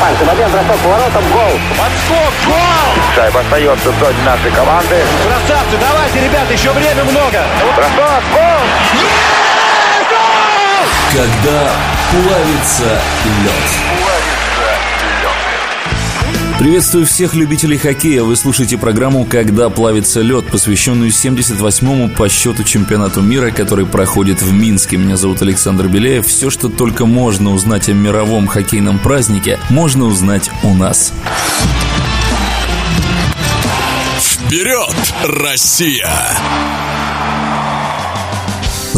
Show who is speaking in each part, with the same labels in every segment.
Speaker 1: пальцы. Момент бросок поворотом. Гол.
Speaker 2: Подскок. Гол.
Speaker 3: Шайба остается в зоне нашей команды.
Speaker 2: Красавцы. Давайте, ребята, еще время много.
Speaker 3: Бросок. Гол.
Speaker 4: Когда плавится лед. Приветствую всех любителей хоккея. Вы слушаете программу «Когда плавится лед», посвященную 78-му по счету чемпионату мира, который проходит в Минске. Меня зовут Александр Беляев. Все, что только можно узнать о мировом хоккейном празднике, можно узнать у нас.
Speaker 5: Вперед, Россия!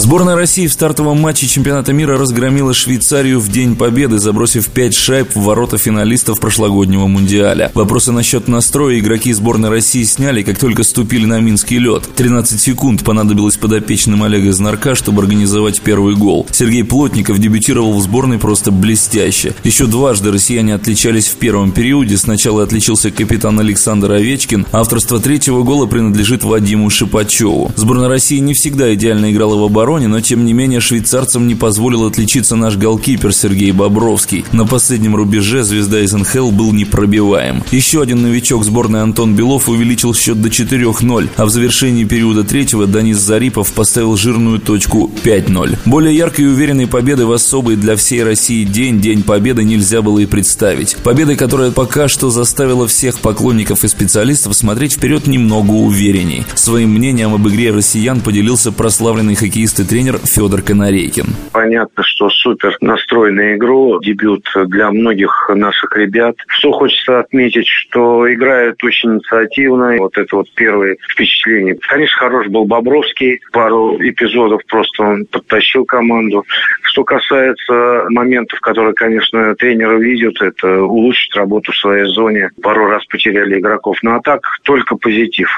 Speaker 4: Сборная России в стартовом матче чемпионата мира разгромила Швейцарию в День Победы, забросив 5 шайб в ворота финалистов прошлогоднего Мундиаля. Вопросы насчет настроя игроки сборной России сняли, как только ступили на Минский лед. 13 секунд понадобилось подопечным Олега Знарка, чтобы организовать первый гол. Сергей Плотников дебютировал в сборной просто блестяще. Еще дважды россияне отличались в первом периоде. Сначала отличился капитан Александр Овечкин. Авторство третьего гола принадлежит Вадиму Шипачеву. Сборная России не всегда идеально играла в обороне, обороне, но тем не менее швейцарцам не позволил отличиться наш голкипер Сергей Бобровский. На последнем рубеже звезда из НХЛ был непробиваем. Еще один новичок сборной Антон Белов увеличил счет до 4-0, а в завершении периода третьего Данис Зарипов поставил жирную точку 5-0. Более яркой и уверенной победы в особый для всей России день, День Победы, нельзя было и представить. Победа, которая пока что заставила всех поклонников и специалистов смотреть вперед немного уверенней. Своим мнением об игре россиян поделился прославленный хоккеист и тренер Федор Конорейкин.
Speaker 6: Понятно, что супер настрой на игру, дебют для многих наших ребят. Что хочется отметить, что играют очень инициативно. Вот это вот первые впечатления. Конечно, хорош был Бобровский. Пару эпизодов просто он подтащил команду. Что касается моментов, которые, конечно, тренеры видят, это улучшить работу в своей зоне. Пару раз потеряли игроков. Ну а так только позитив.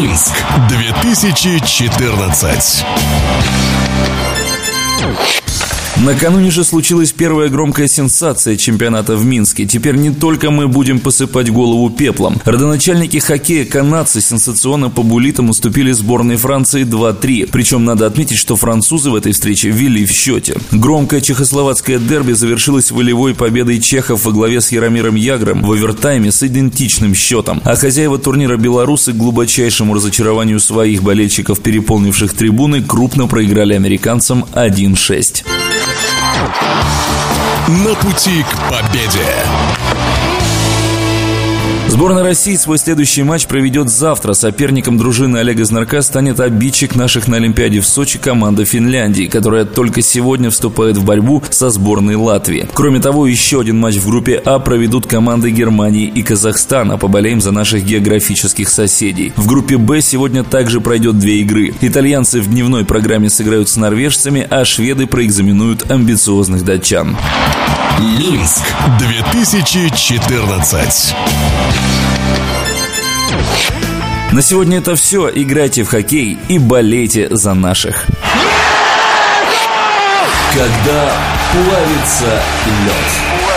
Speaker 5: Минск 2014.
Speaker 4: Накануне же случилась первая громкая сенсация чемпионата в Минске. Теперь не только мы будем посыпать голову пеплом. Родоначальники хоккея канадцы сенсационно по булитам уступили сборной Франции 2-3. Причем надо отметить, что французы в этой встрече вели в счете. Громкое чехословацкое дерби завершилось волевой победой чехов во главе с Яромиром Ягром в овертайме с идентичным счетом. А хозяева турнира белорусы к глубочайшему разочарованию своих болельщиков, переполнивших трибуны, крупно проиграли американцам 1-6.
Speaker 5: На пути к победе.
Speaker 4: Сборная России свой следующий матч проведет завтра. Соперником дружины Олега Знарка станет обидчик наших на Олимпиаде в Сочи команда Финляндии, которая только сегодня вступает в борьбу со сборной Латвии. Кроме того, еще один матч в группе А проведут команды Германии и Казахстана. Поболеем за наших географических соседей. В группе Б сегодня также пройдет две игры. Итальянцы в дневной программе сыграют с норвежцами, а шведы проэкзаменуют амбициозных датчан.
Speaker 5: Минск 2014.
Speaker 4: На сегодня это все. Играйте в хоккей и болейте за наших.
Speaker 5: Когда плавится лед.